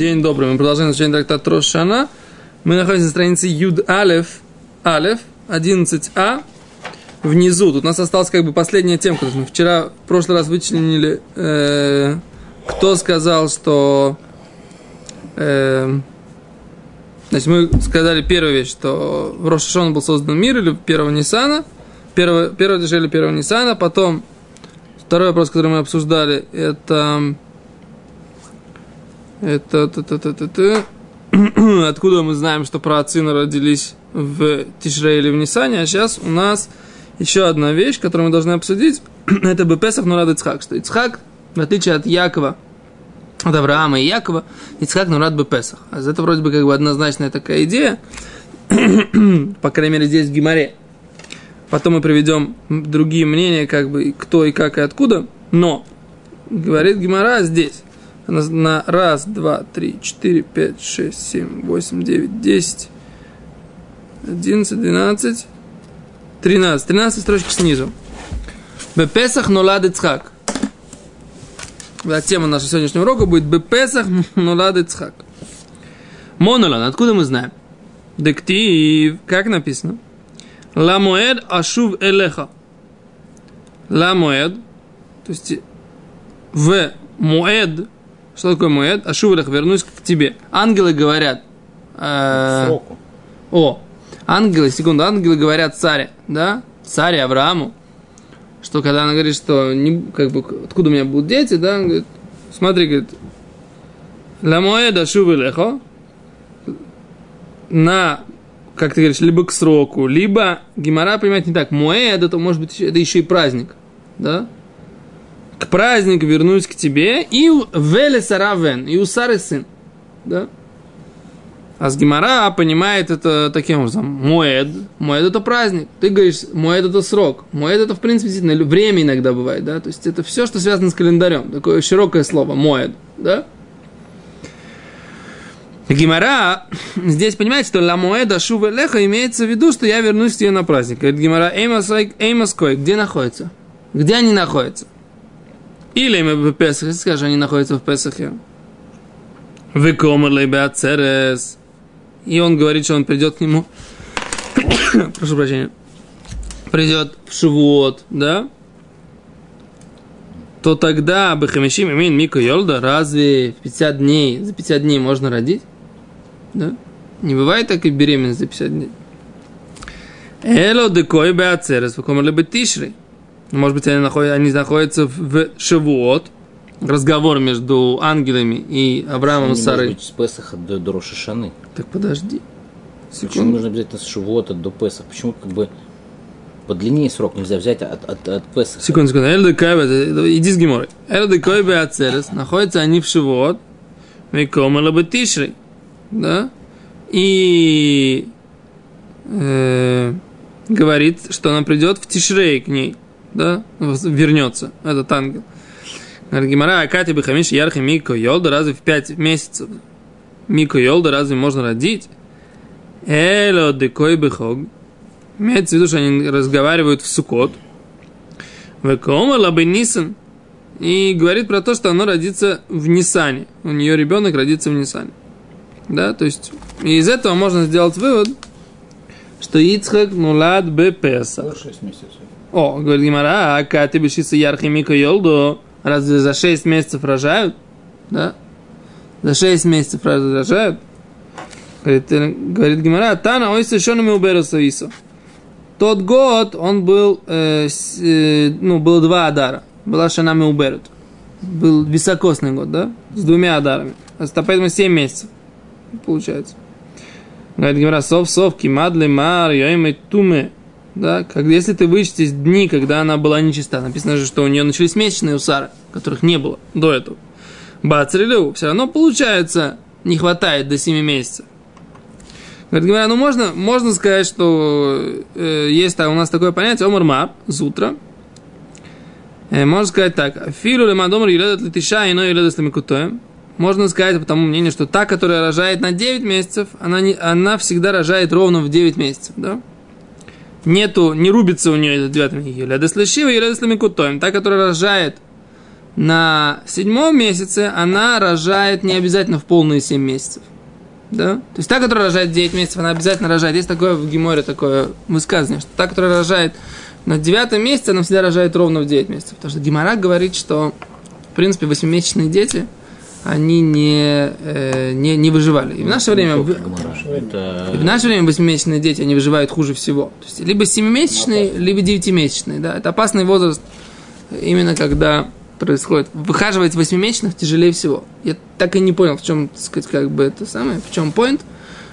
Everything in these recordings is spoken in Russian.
День добрый. Мы продолжаем изучение трактата Рошана. Мы находимся на странице Юд Алев, Алев, 11а. Внизу. Тут у нас осталась как бы последняя тема. Мы вчера, в прошлый раз вычленили, э, кто сказал, что... Э, значит, мы сказали первую вещь, что в Рошашон был создан мир, или первого Ниссана. Первое, первое движение первого Ниссана. Потом второй вопрос, который мы обсуждали, это это, это, это, это, это. Откуда мы знаем, что праотцы родились в Тишре или в Нисане, а сейчас у нас еще одна вещь, которую мы должны обсудить, это бы Песах Нурад Ицхак, что Ицхак, в отличие от Якова, от Авраама и Якова, Ицхак Нурад бы Песах. А это вроде бы как бы однозначная такая идея, по крайней мере здесь в Гимаре. Потом мы приведем другие мнения, как бы кто и как и откуда, но говорит Гимара здесь, на, на раз, два, три, четыре, пять, шесть, семь, восемь, девять, десять, одиннадцать, двенадцать, тринадцать. Тринадцать строчек снизу. Бепесах нулад Ицхак. Да, тема нашего сегодняшнего урока будет Бепесах нулад Ицхак. Монолан, откуда мы знаем? Дектив, как написано? Ламуэд ашув элеха. Ламуэд, то есть в муэд что такое моед? Ашувалях, вернусь к тебе. Ангелы говорят... Э, о, ангелы, секунду, ангелы говорят царе, да? Царе Аврааму, что когда она говорит, что не, как бы, откуда у меня будут дети, да, он говорит, смотри, говорит, Ла моеда шувелехо, на, как ты говоришь, либо к сроку, либо Гимара понимает не так, моед, это может быть, это еще и праздник, да? К празднику вернусь к тебе, и веле саравен, и у Сары сын. Да? А с Гимара понимает это таким образом. Моэд. Моэд это праздник. Ты говоришь, моэд это срок. Моэд это, в принципе, действительно время иногда бывает, да? То есть это все, что связано с календарем. Такое широкое слово. Моэд. Да? Гимара здесь понимает, что ла моэда шува леха имеется в виду, что я вернусь к тебе на праздник. Говорит Гимара, эймас кой, где находится? Где они находятся? Или мы в Песах, скажешь, они находятся в Песахе. Выкомерли Беацерес. И он говорит, что он придет к нему. Прошу прощения. Придет в Шивот, да? То тогда Бахамишим имеет Мика Йолда, разве в 50 дней, за 50 дней можно родить? Да? Не бывает так и беременность за 50 дней. Эло декой беацерес, выкомерли бетишрей. Может быть, они находятся, они находятся в Шивуот, разговор между ангелами и Авраамом с Сарой. Может быть, с Песаха до, до Рошашаны. Так подожди. Секунду. Почему нужно обязательно с Шивуота до Песаха? Почему как бы подлиннее срок нельзя взять от, от, от Песаха? Секунду, секунду. Эльды Кайбе, иди с Гиморой. Эльды Кайбе Ацерес, находятся они в Шивуот, Микомела бы Тишрей. Да? И э, говорит, что она придет в Тишрей к ней да, вернется этот ангел. Говорит, Гимара, Акати Бехамиш Ярхи Мико Йолда, разве в пять месяцев Мико Йолда разве можно родить? Эло декой бехог. Имеется в виду, что они разговаривают в Сукот. Векома лабы Нисан. И говорит про то, что оно родится в Нисане. У нее ребенок родится в Нисане. Да, то есть из этого можно сделать вывод, что Ицхак нулад бепеса. 6 месяцев. О, говорит Гимара, а ты бешится ярхимика йолду, разве за 6 месяцев рожают? Да? За 6 месяцев рожают? Говорит, э, говорит Гимара, Тана ой совершенно уберу Савису. Тот год он был, э, э, ну, было два адара. Была шана уберут. Был високосный год, да? С двумя адарами. А поэтому 7 месяцев. Получается. Говорит Гимара, сов, сов, кимадли, мар, йоймы, туме да, как, если ты вычтешь дни, когда она была нечиста, написано же, что у нее начались месячные у Сары, которых не было до этого. Бацрилю, все равно получается, не хватает до 7 месяцев. Говорит, ну можно, можно сказать, что э, есть у нас такое понятие, омар мар, зутра. Э, можно сказать так, филу лемадомар юледат летиша, ино юледат лемикутоем. Можно сказать, по тому мнению, что та, которая рожает на 9 месяцев, она, не, она всегда рожает ровно в 9 месяцев, да? Нету, не рубится у нее этот девятый Мегиль. А деслешива и деслемикутоем, та, которая рожает на седьмом месяце она рожает не обязательно в полные семь месяцев. Да? То есть та, которая рожает 9 месяцев, она обязательно рожает. Есть такое в Геморе такое высказывание, что та, которая рожает на девятом месяце, она всегда рожает ровно в 9 месяцев. Потому что Гемора говорит, что, в принципе, восьмимесячные дети, они не, э, не, не выживали. И в наше время... в- Это... в наше время восьмимесячные дети, они выживают хуже всего. То есть, либо семимесячные, либо девятимесячные. Да? Это опасный возраст, именно когда происходит. Выхаживать восьмимесячных тяжелее всего. Я так и не понял, в чем, так сказать, как бы это самое, в чем point,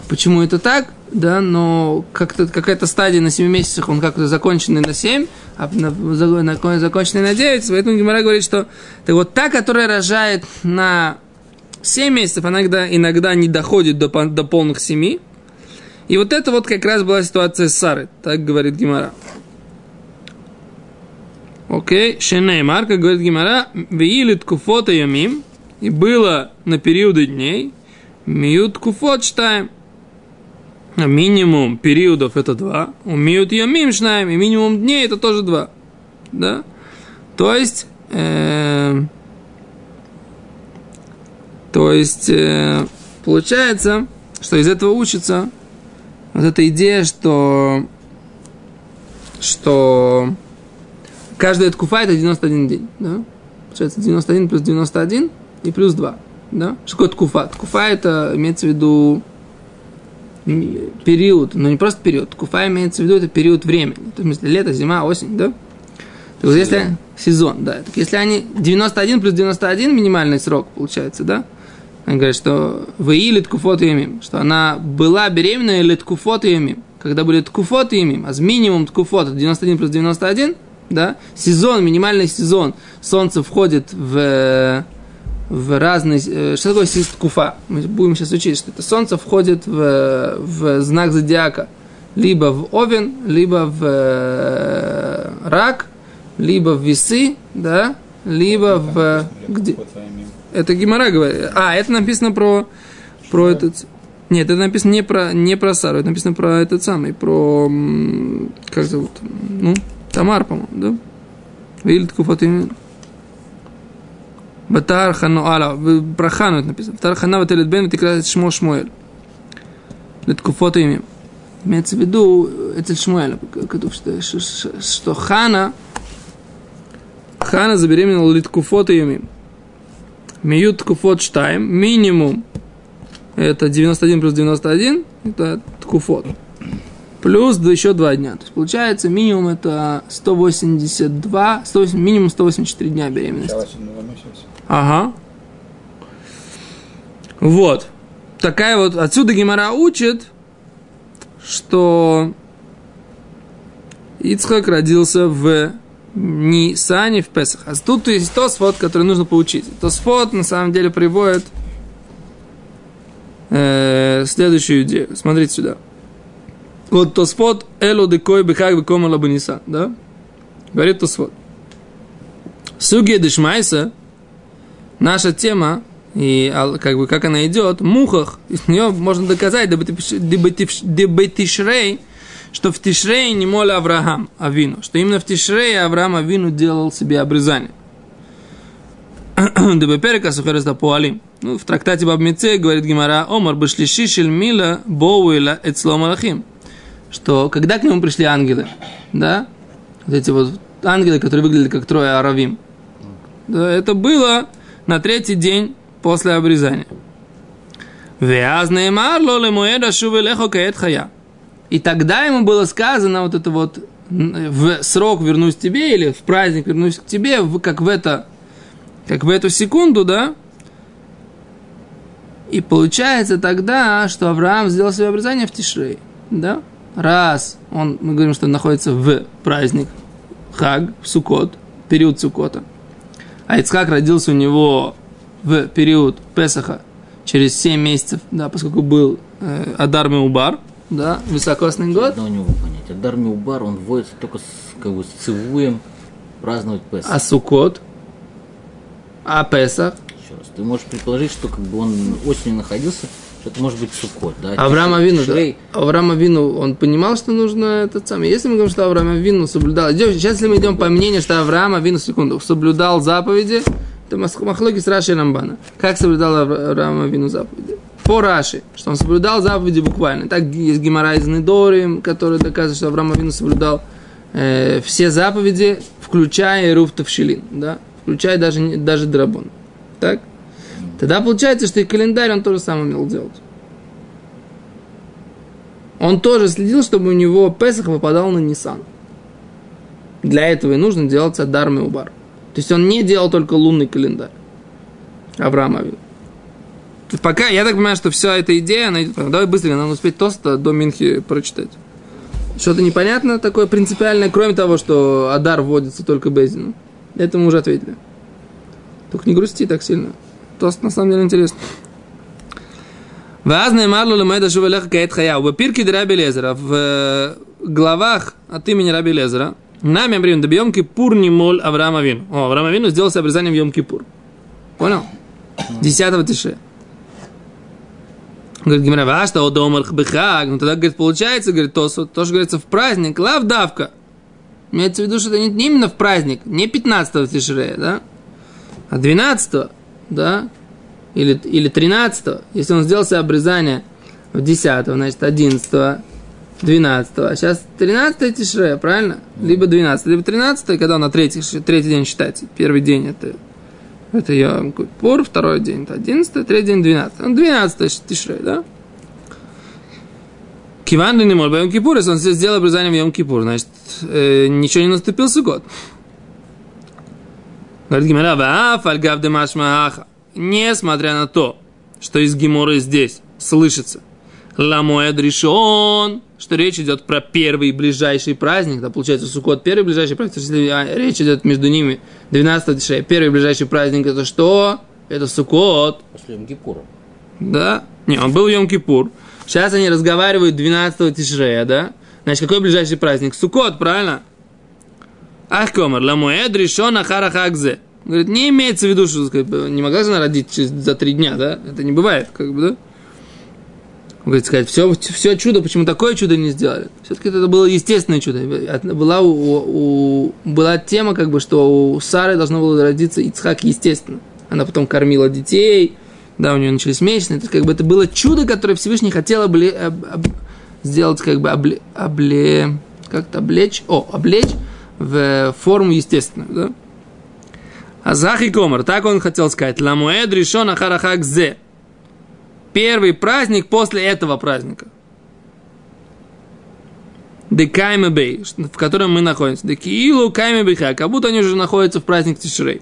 почему это так, да, но как-то какая-то стадия на 7 месяцах, он как-то законченный на 7, а на, на- законченный на 9, поэтому Гимара говорит, что так вот та, которая рожает на 7 месяцев, она иногда, иногда не доходит до, до полных 7, и вот это вот как раз была ситуация с Сарой, так говорит Гимара. Окей, Шенеймар, как говорит Гимара, виили ткуфота ямим, и было на периоды дней, миют куфот штаем. Минимум периодов это два, у миют ямим шнаем, и минимум дней это тоже два. Да? То есть, э, то есть, э, получается, что из этого учится вот эта идея, что, что каждая ткуфа это 91 день. Да? Получается 91 плюс 91 и плюс 2. Да? Что такое ткуфа? Ткуфа это имеется в виду период, но не просто период. Ткуфа имеется в виду это период времени. То есть, лето, зима, осень, да? Так вот, если сезон, да. Так если они 91 плюс 91 минимальный срок получается, да? Они говорят, что вы или ткуфот имим, что она была беременна или ткуфот имим. Когда были ткуфот имим, а с минимум ткуфот это 91 плюс 91, да, сезон, минимальный сезон, солнце входит в, в разные... э, Что такое сис- ткуфа? Мы будем сейчас учить, что это солнце входит в, в знак зодиака либо в овен, либо в э, рак, либо в весы, да, либо в... Где? Это Гимара говорит. А, это написано про, про этот... Нет, это написано не про, не про Сару, это написано про этот самый, про... Как зовут? Ну, Тамар, по-моему, да? Вилит Куфатим. Батар Хану Ала. в- Про Хану это написано. Батар Хана Вателет Бен Ватикрасит Шмо Шмуэль. Леткуфот имя. Имеется в виду, это Шмуэль, что, что, что- Хана, Хана забеременела Литкуфот имя. Миют Ткуфот Штайм, минимум, это 91 плюс 91, это Ткуфот. Плюс да, еще два дня. То есть получается минимум это 182, 108, минимум 184 дня беременности. Ага. Вот. Такая вот, отсюда Гемора учит, что Ицхак родился в Нисане в Песах. А тут есть Тосфот, который нужно поучить. Тосфот на самом деле приводит э, следующую идею. Смотрите сюда. Вот Тосфот Эло декой бехак бекома лабаниса. Да? Говорит Тосфот. Сугия дешмайса, наша тема, и как бы как она идет, мухах, из нее можно доказать, дебетишрей, что в Тишрей не моля Авраам Авину, что именно в Тишрее Авраам Авину делал себе обрезание. Дебеперека сухареста пуалим. Ну, в трактате Бабмице говорит Гимара, Омар башлиши шель мила боуэла эцло малахим. Что когда к нему пришли ангелы, да, вот эти вот ангелы, которые выглядели как трое аравим, да, это было на третий день после обрезания. И тогда ему было сказано вот это вот в срок вернусь к тебе или в праздник вернусь к тебе, как в это, как в эту секунду, да? И получается тогда, что Авраам сделал себе обрезание в Тишрей, да? Раз он, мы говорим, что он находится в праздник Хаг, в Сукот, период Сукота. А Ицхак родился у него в период Песаха через 7 месяцев, да, поскольку был э, Адар Меубар, да, высокосный год. Одно у него понять. Адар Миубар, он вводится только с, как бы, с цивуем праздновать Песах. А Сукот? А Песах? Еще раз. Ты можешь предположить, что как бы он осенью находился, это может быть Суккот, да? Авраам Авину. Тишрей, Авраам Авину, он понимал, что нужно этот самый. Если мы говорим, что Авраам Авину соблюдал... Идем- Сейчас, если мы идем по мнению, что Авраам Авину, секунду, соблюдал заповеди, Это Махлоки с Раши и Рамбана. Как соблюдал Авраам Авину заповеди? По Раши, что он соблюдал заповеди буквально. Так есть Гимара из Недорим, который доказывает, что Авраам Авину соблюдал э, все заповеди, включая Руф Тавшилин, да? включая даже, даже Драбон. Так? Тогда получается, что и календарь он тоже сам умел делать. Он тоже следил, чтобы у него Песах выпадал на Нисан. Для этого и нужно делать Адар Меубар. То есть он не делал только лунный календарь. Авраам. Пока, я так понимаю, что вся эта идея, она идет... Давай быстрее, надо успеть тоста до Минхи прочитать. Что-то непонятно такое принципиальное, кроме того, что Адар вводится только Безину. Это мы уже ответили. Только не грусти так сильно. Тост на самом деле интересно. Ваз неймарлу лемеда шувелеха каэт хая. В пирке Раби Лезера, в главах от имени Раби Лезера, нами обрим до Йом Кипур не моль Авраама Вину. О, Авраама Вину сделал себе обрезание в Йом Кипур. Понял? Десятого тише. Говорит, Гимара, а что дома бехаг? Ну тогда, говорит, получается, говорит, то, то, что говорится в праздник, лавдавка. Имеется в виду, что это не, не именно в праздник, не 15 Тишрея, да, а 12 да, или, или 13 если он сделал себе обрезание в 10 значит 11 12 а сейчас 13 Тишрея, правильно? Либо 12, либо 13 когда он на третий, третий день считается. Первый день это это я Пур, второй день это 11, третий день 12. Ну, 12 Тишрея, да? Киван не мол, Йом Кипур, если он сделал обрезание в Йом Кипур, значит, э, ничего не наступил Сукот. Говорит Гимара, вааф альгав демашмааха. Несмотря на то, что из Гиморы здесь слышится ламоэд решен, что речь идет про первый ближайший праздник, да, получается, Сукот первый ближайший праздник, если а, речь идет между ними 12 тишрея, первый ближайший праздник, это что? Это Сукот. После Йом-Кипура. Да? Не, он был Йом-Кипур. Сейчас они разговаривают 12 тишрея, да? Значит, какой ближайший праздник? Сукот, правильно? Ах, комар, ламуэд решен ахарахакзе. Говорит, не имеется в виду, что не могла же она родить через, за три дня, да? Это не бывает, как бы, да? Говорит, сказать, все, все чудо, почему такое чудо не сделали? Все-таки это было естественное чудо. Была, у, у, была тема, как бы, что у Сары должно было родиться Ицхак естественно. Она потом кормила детей, да, у нее начались месячные. Это как бы это было чудо, которое Всевышний хотел обле, об, об, сделать, как бы обле, обле, как-то облечь, о, облечь в форму естественную, да? Азах и Комар, так он хотел сказать. Ламуэд решен ахарахак зе. Первый праздник после этого праздника. Декайме бей, в котором мы находимся. Декиилу кайме бейха, как будто они уже находятся в праздник Тишрей.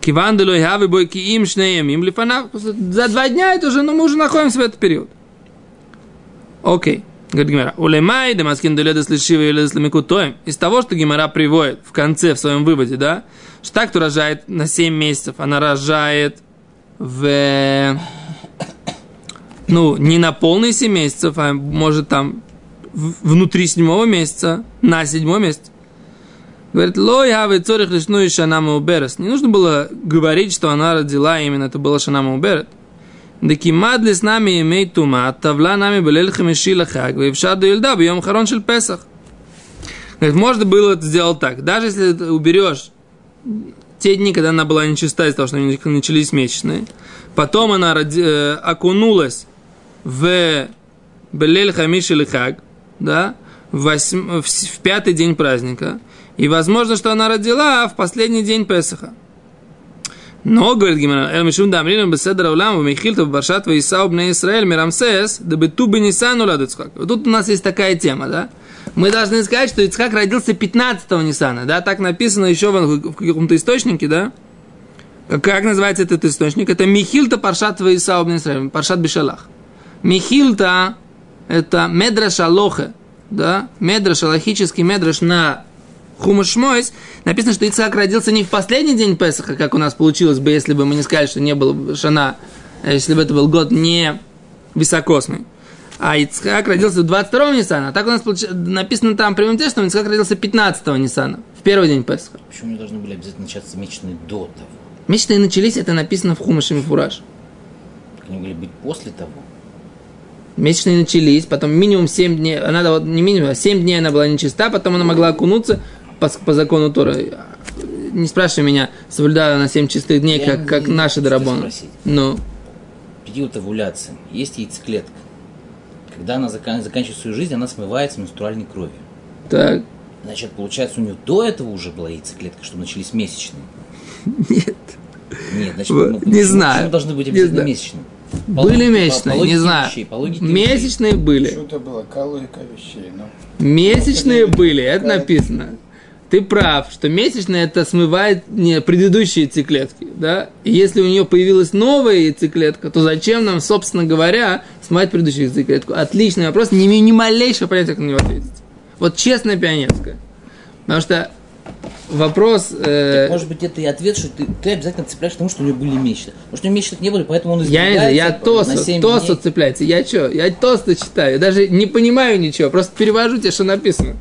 Киван делой хави бой киим шнеем им лифанав. За два дня это уже, но мы уже находимся в этот период. Окей. Говорит Гимара. Улемай, демаскин деледес лишива и ледес тоем. Из того, что Гимара приводит в конце, в своем выводе, да, что так, кто рожает на 7 месяцев, она рожает в... Ну, не на полные 7 месяцев, а может там внутри седьмого месяца, на седьмой месяц. Говорит, лой хавы цорих лишну и шанама уберес. Не нужно было говорить, что она родила именно, это было шанама уберет. Декимад ли с нами имей тума, тавла нами белель хамиши лахаг, вевша до ильда, бьем харон шель песах. Говорит, можно было это сделать так. Даже если ты уберешь те дни, когда она была нечиста из-за того, что начались месячные, потом она ради, э, окунулась в Белель Хамиш или да, в, восьм, в, в пятый день праздника, и возможно, что она родила в последний день Песаха. Но, говорит Гимара, Эл Мишум Дамрину Беседра Улам, Михильтов, Баршат, Ваисау, Бне Исраэль, Мирамсес, да Бету Бенисан Улад Вот тут у нас есть такая тема, да? Мы должны сказать, что Ицхак родился 15-го Нисана, да? Так написано еще в, каком-то источнике, да? Как, называется этот источник? Это Михильта Паршат Ваисау, Бне Исраэль, Паршат Бешалах. Михильта – это Медраш Алоха, да? Медраш, аллахический медраш на Хумашмойс, написано, что Ицхак родился не в последний день Песаха, как у нас получилось бы, если бы мы не сказали, что не было Шана, а если бы это был год не високосный. А Ицхак родился 22-го Ниссана. А так у нас получ... написано там прямым текстом, Ицхак родился 15-го Ниссана, в первый день Песаха. Почему не должны были обязательно начаться месячные до того? Месячные начались, это написано в Хумаше Мифураж. Они могли быть после того. Месячные начались, потом минимум 7 дней, она не минимум, а 7 дней она была нечиста, потом она могла окунуться, по, по закону Тора. не спрашивай меня, соблюдаю на 7 чистых дней, Я как, как не наши спросить. Ну, период овуляции. Есть яйцеклетка. Когда она закан- заканчивает свою жизнь, она смывается менструальной кровью. так. Значит, получается, у нее до этого уже была яйцеклетка, чтобы начались месячные. Нет. Нет, значит, Вот, ну, не почему- знаю. почему должны быть Не обязательно месячные? По Были логике- по- месячные, по не логике знаю. вещей, по логике вещей. Месячные были. Что-то было, логика вещей. Ну, Месячные были, это написано. Ты прав, что месячные это смывает не предыдущие яйцеклетки, да? И если у нее появилась новая яйцеклетка, то зачем нам, собственно говоря, смывать предыдущую яйцеклетку? Отличный вопрос, не, ни малейшего понятия, как на него ответить. Вот честная пионерская. Потому что вопрос... э, Может быть, это и ответ, что ты, ты обязательно цепляешь к тому, что у него были месячные. Что у него месячных не было, поэтому он я не знаю, избегает я на тосу, 7 тосу дней. цепляется. Я что? Я тосты читаю. Я даже не понимаю ничего. Просто перевожу тебе, что написано.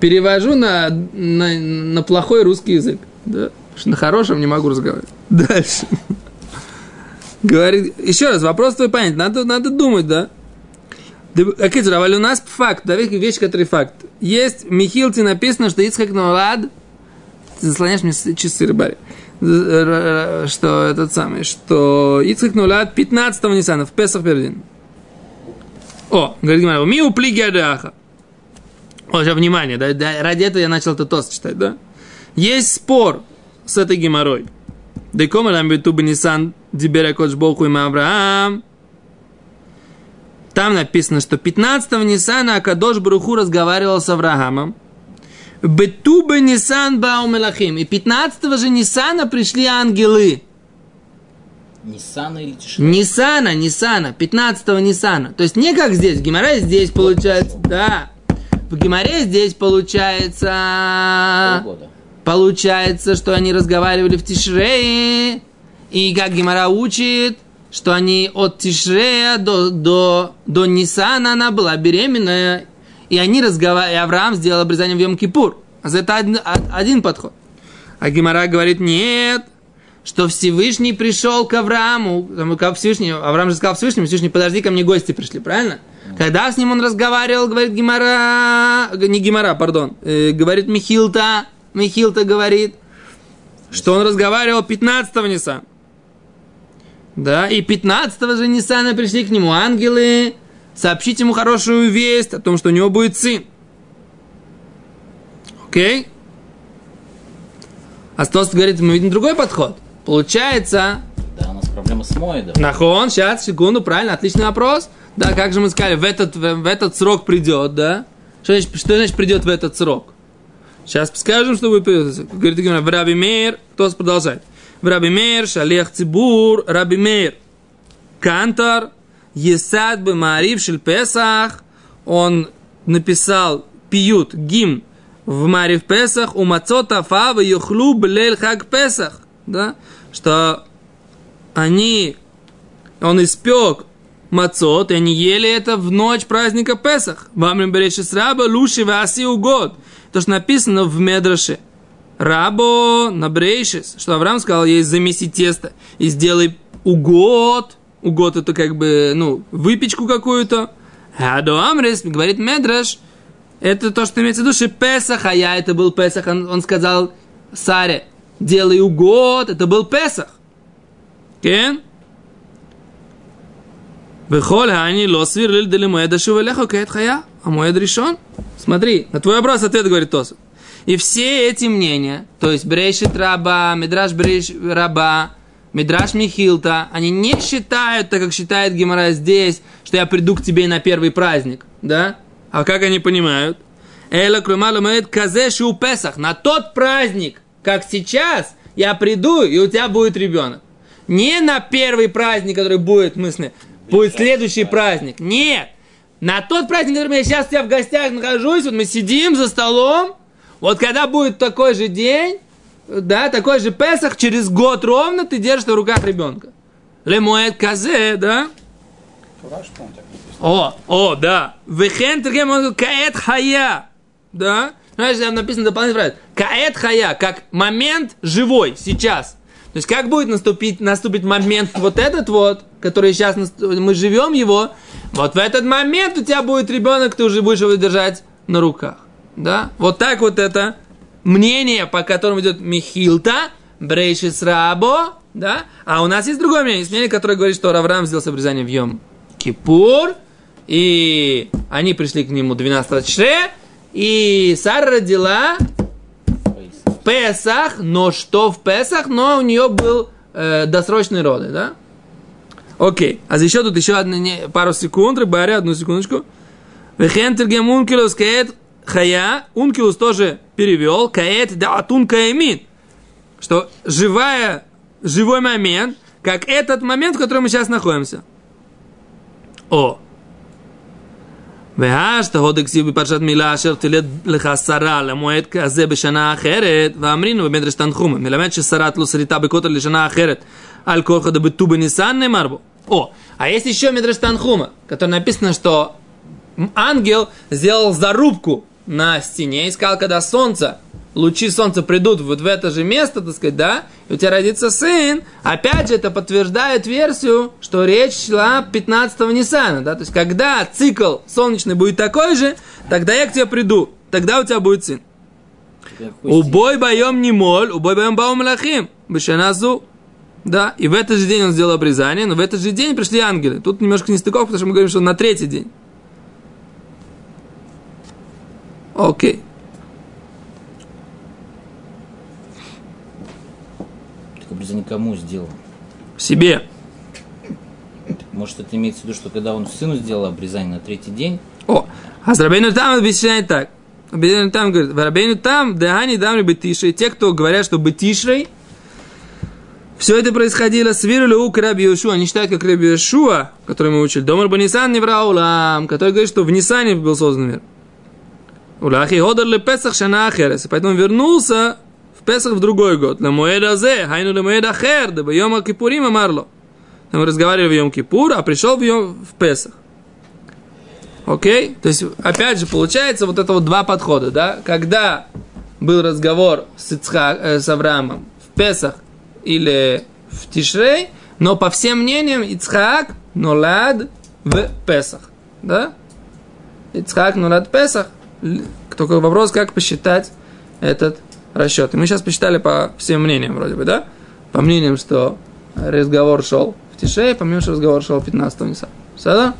Перевожу на, на, на плохой русский язык. Да? На хорошем не могу разговаривать. Дальше. Говорит, еще раз, вопрос твой понять. Надо, надо думать, да? Акидзур, а у нас факт, да, вещь, который факт. Есть в Михилте написано, что Ицхак Ноулад, ты заслоняешь мне часы рыбари, что этот самый, что Ицхак Ноулад 15-го Ниссана, в Песах Пердин. О, говорит Гимара, ми уплиги адаха. Сейчас внимание, да, да, ради этого я начал этот тост читать, да? Есть спор с этой геморрой. Декома нам биту Нисан дибера коч Богу им Авраам. Там написано, что 15-го Ниссана Акадош Баруху разговаривал с Авраамом. Бетубе Нисан Баумелахим. И 15-го же Ниссана пришли ангелы. Ниссана или Тишина? Ниссана, Ниссана, 15-го Ниссана. То есть не как здесь, в Гимаре здесь получается, да. В Гимаре здесь получается... Полгода. Получается, что они разговаривали в Тишрее, и как Гимара учит, что они от Тишрея до, до, до Нисана она была беременная, и они разговаривали, и Авраам сделал обрезание в Йом-Кипур. А это один, а- один подход. А Гимара говорит, нет, что Всевышний пришел к Аврааму, Всевышнему, Авраам же сказал Всевышнему, Всевышний, подожди, ко мне гости пришли, правильно? Когда с ним он разговаривал, говорит Гимара, не Гимара, пардон, э, говорит Михилта, Михилта говорит, что он разговаривал 15-го Ниссана. Да, и 15-го же Ниссана пришли к нему ангелы, сообщить ему хорошую весть о том, что у него будет сын. Окей? А Стос говорит, мы видим другой подход. Получается, Да, у нас проблема с Моедом. Нахон, сейчас, секунду, правильно, отличный вопрос. Да, как же мы сказали, в этот, в, этот срок придет, да? Что значит, что значит придет в этот срок? Сейчас скажем, что будет придет. Говорит Гимара, в Раби Мейр, кто продолжает. В Раби Мейр, Шалех Цибур, Раби Мейр, Кантор, Есад бы Марив Песах, он написал пьют гимн в Марив Песах, у Мацота Фава Юхлу Блель Хаг Песах, да, что они, он испек мацот, и они ели это в ночь праздника Песах. Вам береши с раба луши васи угод. То, что написано в Медраше. Рабо набрейшис, что Авраам сказал ей замеси тесто и сделай угод. Угод это как бы, ну, выпечку какую-то. А до Амрис, говорит Медраш, это то, что имеется в виду, Песах, а я это был Песах. Он, он сказал Саре, делай угод, это был Песах. כן? Вехоль они лосвир лильдали моеда шевелехо кэт хая, а моед решен. Смотри, на твой вопрос ответ говорит Тосов. И все эти мнения, то есть Брешит Раба, Мидраш Бреш Раба, Мидраш Михилта, они не считают, так как считает Гемора здесь, что я приду к тебе на первый праздник, да? А как они понимают? Эла Крумала Моед Казеши у Песах, на тот праздник, как сейчас, я приду, и у тебя будет ребенок. Не на первый праздник, который будет, в будет следующий праздник. Нет. На тот праздник, который я сейчас тебя в гостях нахожусь, вот мы сидим за столом, вот когда будет такой же день, да, такой же Песах, через год ровно ты держишь в руках ребенка. Лемуэт казе, да? О, о, да. Вехен каэт хая. Да? Знаешь, там написано дополнительная фраза. Каэт хая, как момент живой, сейчас. То есть, как будет наступить, наступить момент вот этот вот, который сейчас мы живем его, вот в этот момент у тебя будет ребенок, ты уже будешь его держать на руках. Да? Вот так вот это мнение, по которому идет Михилта, Брейшис Рабо, да? А у нас есть другое мнение, есть мнение, которое говорит, что Раврам сделал обрезание в Йом Кипур, и они пришли к нему 12 числа, и Сара родила в Песах, но что в Песах, но у нее был э, досрочный роды, да? Окей, а еще тут еще одна, не, пару секунд, Рыбаря, одну секундочку. Вехентергем ункилус каэт хая, ункилус тоже перевел, каэт да атун каэмин, что живая, живой момент, как этот момент, в котором мы сейчас находимся. О, והשת הוד הכסיב בפרשת מילה אשר תלד לך שרה למועד כזה בשנה אחרת, ואמרינו במדרש תנחומה, מלמד ששרת לא שריטה בכותל לשנה אחרת, Аль корхода бы тубы не марбу. О, а есть еще Мидраш Танхума, который написано, что ангел сделал зарубку на стене и сказал, когда солнце, лучи солнца придут вот в это же место, так сказать, да, и у тебя родится сын, опять же это подтверждает версию, что речь шла 15-го Ниссана, да, то есть когда цикл солнечный будет такой же, тогда я к тебе приду, тогда у тебя будет сын. Убой боем не моль, убой боем баум лахим, бешеназу да, и в этот же день он сделал обрезание, но в этот же день пришли ангелы. Тут немножко не стыковка, потому что мы говорим, что на третий день. Окей. обрезание кому сделал? Себе. Может, это имеется в виду, что когда он сыну сделал обрезание на третий день? О, а с Рабейну там объясняет так. Рабейну там говорит, в Рабейну там, да они дам бетишрей. Те, кто говорят, что бетишрей, все это происходило с Вирулю к Раби Йошуа. Они считают, как Раби Йошуа, который мы учили. Домар Банисан не враулам, который говорит, что в Нисане был создан мир. Улахи Ходар ле Песах Шана Ахерес. Поэтому вернулся Песах в другой год. На Моэда Зе, Хайну на Моэда Хер, да Йома Кипурим Амарло. Мы разговаривали в Йом Кипур, а пришел в, Йом, в Песах. Окей? То есть, опять же, получается вот это вот два подхода, да? Когда был разговор с, Ицхак, э, с Авраамом в Песах или в Тишрей, но по всем мнениям Ицхак нолад в Песах, да? Ицхак нолад в Песах. Только вопрос, как посчитать этот расчеты. Мы сейчас посчитали по всем мнениям, вроде бы, да? По мнениям, что разговор шел в Тише, по мнениям, что разговор шел в 15 Ниса. Все, да?